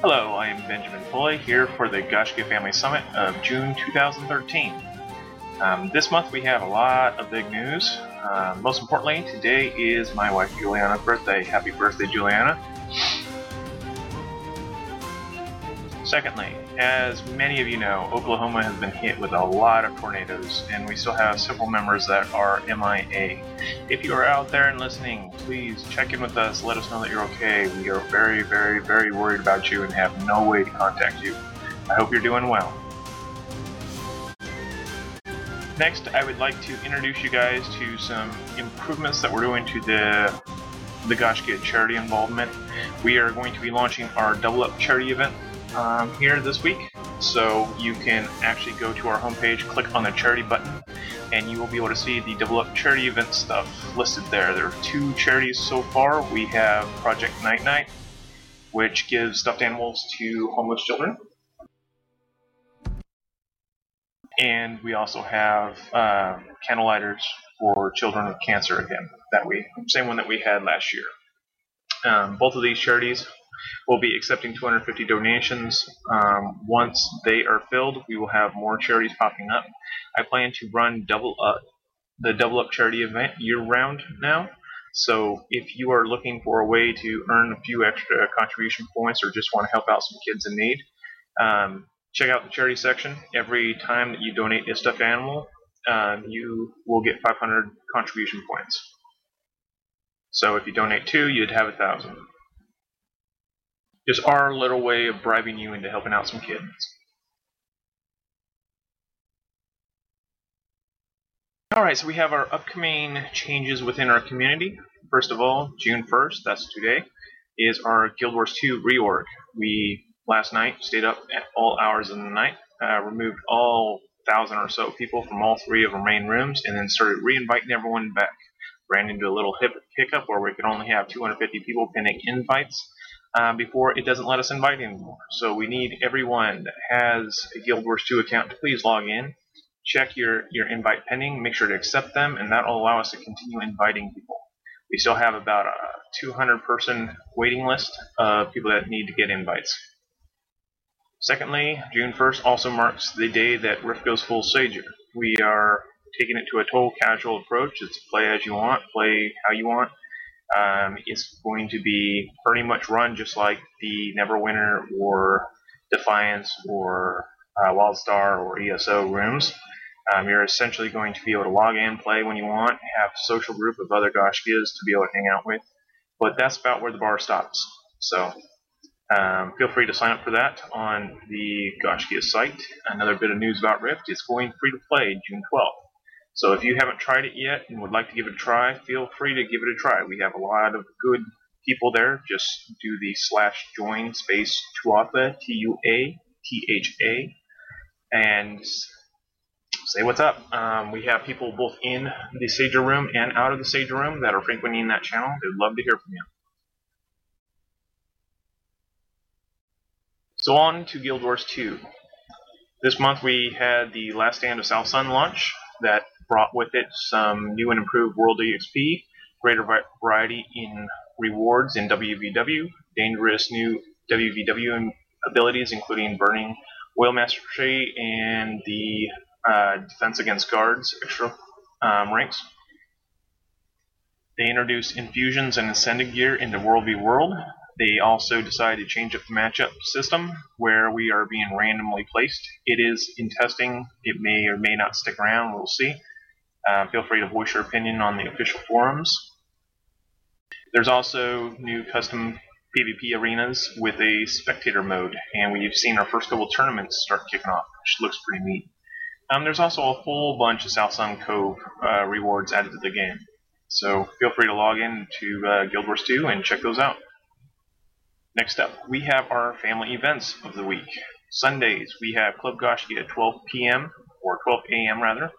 Hello, I am Benjamin Pulley here for the Gaiscioch Family Summit of June 2013. Um, this month we have a lot of big news. Uh, most importantly, today is my wife Juliana's birthday. Happy birthday, Juliana. Secondly, as many of you know, Oklahoma has been hit with a lot of tornadoes, and we still have several members that are MIA. If you are out there and listening, please check in with us. Let us know that you're okay. We are very, very, very worried about you and have no way to contact you. I hope you're doing well. Next, I would like to introduce you guys to some improvements that we're doing to the the Gaiscioch charity involvement. We are going to be launching our Double Up charity event um, here this week. So you can actually go to our homepage, click on the charity button, and you will be able to see the Double Up charity event stuff listed there. There are two charities so far. We have Project Night Night, which gives stuffed animals to homeless children. And we also have uh, candlelighters for children with cancer again. That we same one that we had last year. Um, both of these charities We'll be accepting 250 donations. Um, once they are filled, we will have more charities popping up. I plan to run double up the Double Up charity event year round now. So if you are looking for a way to earn a few extra contribution points or just want to help out some kids in need, um, check out the charity section. Every time that you donate a stuffed animal, um, you will get 500 contribution points. So if you donate two, you'd have a thousand just our little way of bribing you into helping out some kids. Alright, so we have our upcoming changes within our community. First of all, June 1st, that's today, is our Guild Wars 2 reorg. We, last night, stayed up at all hours of the night, uh, removed all thousand or so people from all three of our main rooms, and then started re-inviting everyone back. Ran into a little hiccup where we could only have 250 people pending invites, uh, before it doesn't let us invite anymore. So we need everyone that has a Guild Wars 2 account to please log in, check your, your invite pending, make sure to accept them, and that will allow us to continue inviting people. We still have about a 200 person waiting list of people that need to get invites. Secondly, June 1st also marks the day that Rift goes full Sager. We are taking it to a total casual approach. It's play as you want, play how you want. Um, it's going to be pretty much run just like the Neverwinter or Defiance or uh, WildStar or ESO rooms. Um, you're essentially going to be able to log in, play when you want, have a social group of other Gaisciochs to be able to hang out with. But that's about where the bar stops. So um, feel free to sign up for that on the Gaiscioch site. Another bit of news about Rift, it's going free to play June 12th. So if you haven't tried it yet and would like to give it a try, feel free to give it a try. We have a lot of good people there. Just do the slash join space Tuatha, T-U-A-T-H-A, and say what's up. Um, we have people both in the Sager room and out of the Sager room that are frequenting that channel. They'd love to hear from you. So on to Guild Wars 2. This month we had the Last Stand of Southsun launch that brought with it some new and improved World EXP, greater variety in rewards in WVW, dangerous new WVW abilities including Burning Oil Mastery and the uh, Defense Against Guards extra um, ranks. They introduced infusions and ascended gear into World v World. They also decided to change up the matchup system where we are being randomly placed. It is in testing. It may or may not stick around. We'll see. Uh, feel free to voice your opinion on the official forums. There's also new custom PvP arenas with a spectator mode, and we've seen our first couple tournaments start kicking off, which looks pretty neat. Um, there's also a whole bunch of Southsun Cove uh, rewards added to the game, so feel free to log in to uh, Guild Wars 2 and check those out. Next up, we have our family events of the week. Sundays, we have Club Gaiscioch at 12 p.m., or 12 a.m. rather,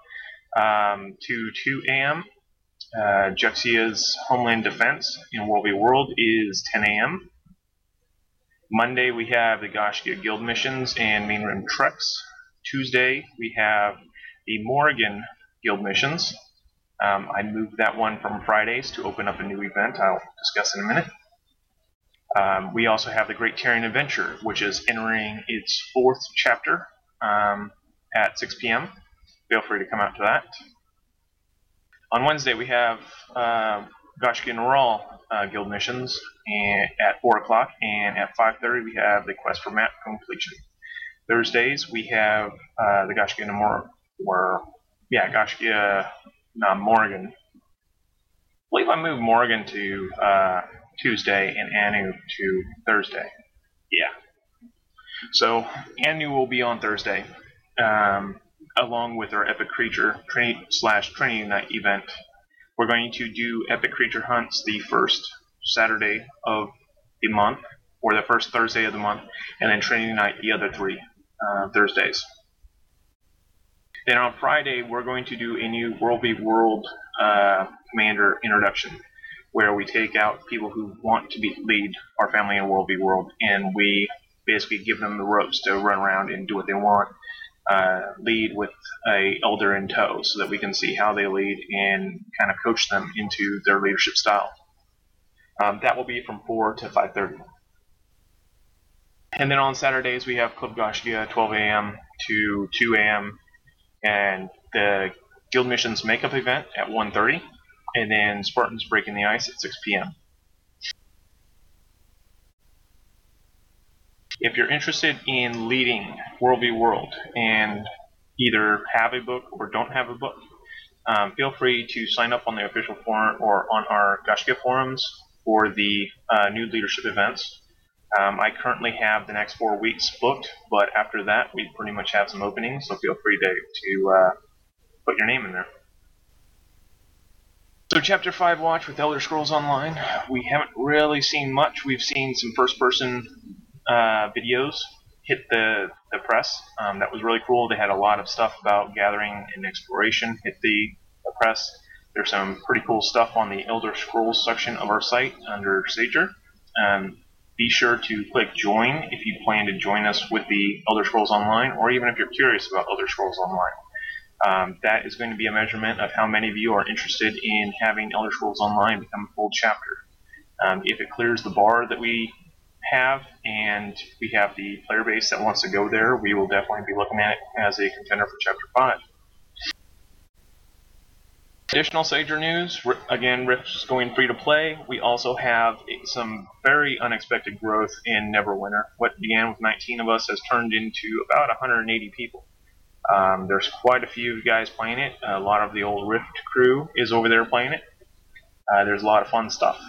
um, to 2 a.m. Uh, Juxia's Homeland Defense in World v World is 10 a.m. Monday we have the Gaiscioch Guild missions and main room treks. Tuesday we have the Morrigan Guild missions. Um, I moved that one from Fridays to open up a new event I'll discuss in a minute. Um, we also have the Great Tyrian Adventure, which is entering its fourth chapter um, at 6 p.m. Feel free to come out to that. On Wednesday, we have uh, Gashki and Ural uh, guild missions and, at 4 o'clock, and at 5.30 we have the quest for map completion. Thursdays, we have uh, the and Mor- or, yeah, Gashkia uh, Morgan. I believe I moved Morgan to uh, Tuesday and Anu to Thursday. Yeah. So Anu will be on Thursday, um, along with our Epic Creature Trinity slash Trinity Night event. We're going to do Epic Creature hunts the first Saturday of the month, or the first Thursday of the month, and then training Night the other three uh, Thursdays. Then on Friday, we're going to do a new World v World uh, Commander introduction where we take out people who want to be lead our family in World v World, and we basically give them the ropes to run around and do what they want. Uh, lead with a elder in tow, so that we can see how they lead and kind of coach them into their leadership style. Um, that will be from 4 to 5:30. And then on Saturdays we have Club Gaiscioch 12 a.m. to 2 a.m. and the Guild Missions Makeup event at 1:30 and then Spartans breaking the ice at 6 p.m. If you're interested in leading World v World and either have a book or don't have a book, um, feel free to sign up on the official forum or on our Gaiscioch forums for the uh, new leadership events. Um, I currently have the next four weeks booked, but after that, we pretty much have some openings, so feel free to, to uh, put your name in there. So Chapter 5 watch with Elder Scrolls Online. We haven't really seen much. We've seen some first-person uh, videos hit the, the press. Um, that was really cool. They had a lot of stuff about gathering and exploration hit the, the press. There's some pretty cool stuff on the Elder Scrolls section of our site under Sager. Um, be sure to click join if you plan to join us with the Elder Scrolls Online, or even if you're curious about Elder Scrolls Online. Um, that is going to be a measurement of how many of you are interested in having Elder Scrolls Online become a full chapter. Um, if it clears the bar that we have and we have the player base that wants to go there, we will definitely be looking at it as a contender for Chapter 5. Additional Sager news, again, Rift's going free to play. We also have some very unexpected growth in Neverwinter. What began with 19 of us has turned into about 180 people. Um, there's quite a few guys playing it. A lot of the old Rift crew is over there playing it. Uh, there's a lot of fun stuff.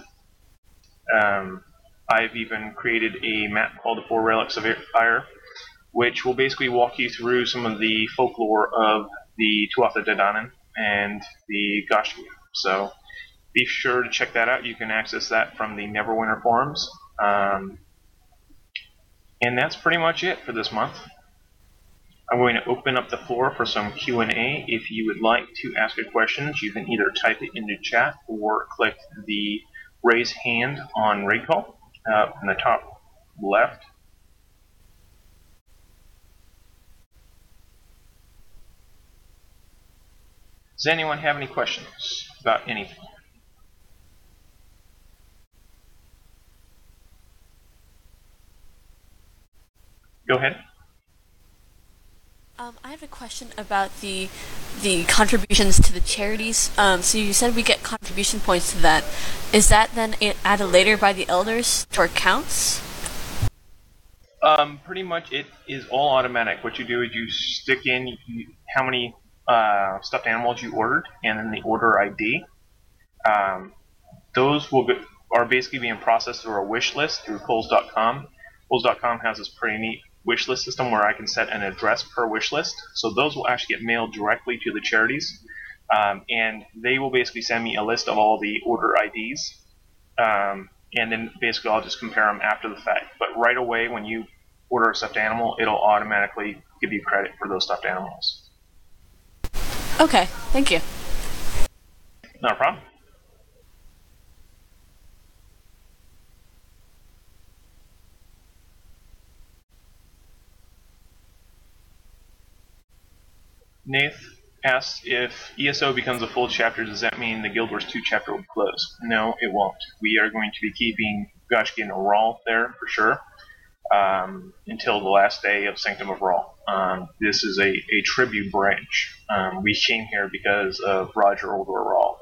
Um, I've even created a map called the Four Relics of Fire, which will basically walk you through some of the folklore of the Tuatha De Danann and the Gaiscioch. So be sure to check that out. You can access that from the Neverwinter forums. Um, and that's pretty much it for this month. I'm going to open up the floor for some Q&A. If you would like to ask a question, you can either type it into chat or click the raise hand on RaidCall uh, in the top left. Does anyone have any questions about anything? Go ahead. Um, I have a question about the the contributions to the charities. Um, so you said we get contribution points to that. Is that then added later by the elders to our counts? Um, pretty much it is all automatic. What you do is you stick in how many uh, stuffed animals you ordered and then the order ID. Um, those will be, are basically being processed through a wish list through Kohl's.com. Kohl's.com has this pretty neat wish list system where I can set an address per wish list. So those will actually get mailed directly to the charities. Um, and they will basically send me a list of all the order IDs. Um, and then basically I'll just compare them after the fact. But right away, when you order a stuffed animal, it'll automatically give you credit for those stuffed animals. Okay, thank you. Not a problem. Nath asks if ESO becomes a full chapter, does that mean the Guild Wars 2 chapter will close? No, it won't. We are going to be keeping Gashki and Oral there for sure um, until the last day of Sanctum of Rall. Um, this is a, a tribute branch. Um, we came here because of Roger Oldor Raw,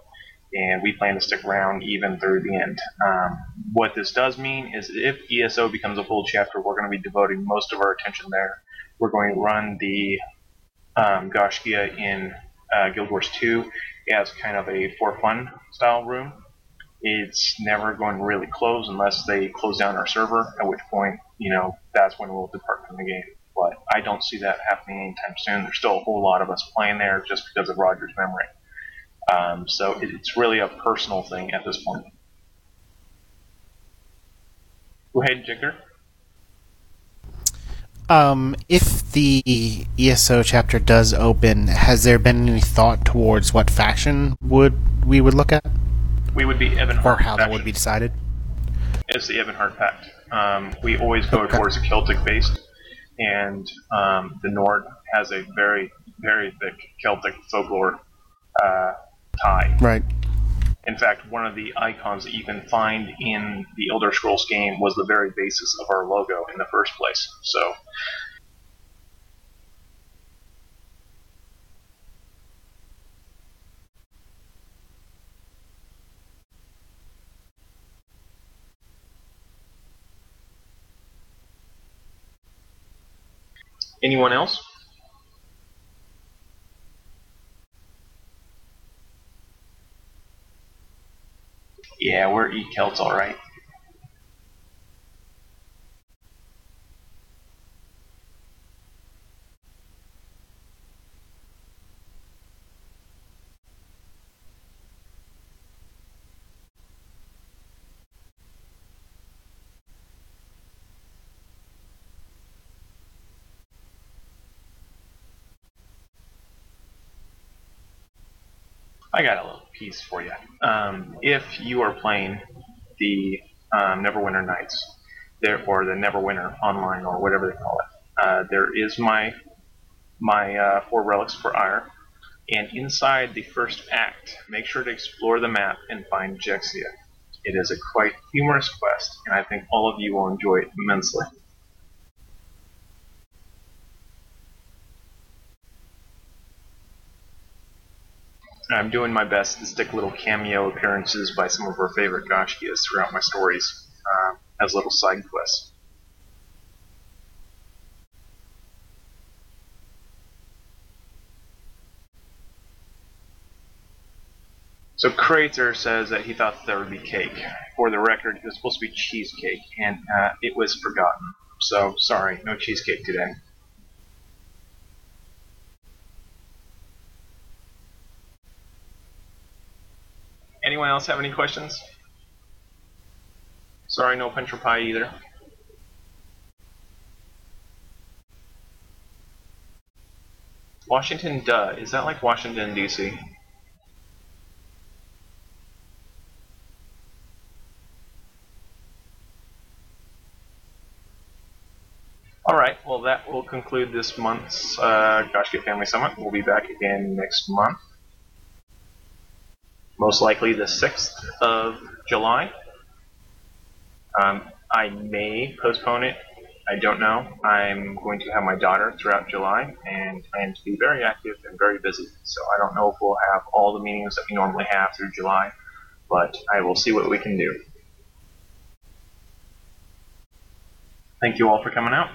and we plan to stick around even through the end. Um, what this does mean is if ESO becomes a full chapter, we're going to be devoting most of our attention there. We're going to run the um, Gaiscioch in uh, Guild Wars 2 as kind of a for fun style room. It's never going to really close unless they close down our server, at which point, you know, that's when we'll depart from the game. But I don't see that happening anytime soon. There's still a whole lot of us playing there just because of Roger's memory. Um, so it's really a personal thing at this point. Go ahead, Jicker. Um, if the ESO chapter does open, has there been any thought towards what faction would we would look at, We would be Evan or how that would be decided? It's the Ebonheart Pact. Um, we always go Okay. towards a Celtic based, and um, the Nord has a very, very thick Celtic folklore uh, tie. Right. In fact, one of the icons that you can find in the Elder Scrolls game was the very basis of our logo in the first place. So, anyone else? Yeah, we're E Celts, all right. I got a little piece for you. Um, if you are playing the um, Neverwinter Nights, there or the Neverwinter Online or whatever they call it, uh, there is my my uh, four relics for Ire, and inside the first act, make sure to explore the map and find Jexia. It is a quite humorous quest, and I think all of you will enjoy it immensely. I'm doing my best to stick little cameo appearances by some of our favorite Gaisciochs throughout my stories uh, as little side quests. So Crater says that he thought there would be cake. For the record, it was supposed to be cheesecake, and uh, it was forgotten. So sorry, no cheesecake today. Anyone else have any questions? Sorry, no pinch or pie either. Washington, duh. Is that like Washington, D.C.? Alright, well, that will conclude this month's uh, Gaiscioch Family Summit. We'll be back again next month most likely the 6th of July. Um, I may postpone it. I don't know. I'm going to have my daughter throughout July and plan to be very active and very busy. So I don't know if we'll have all the meetings that we normally have through July, but I will see what we can do. Thank you all for coming out.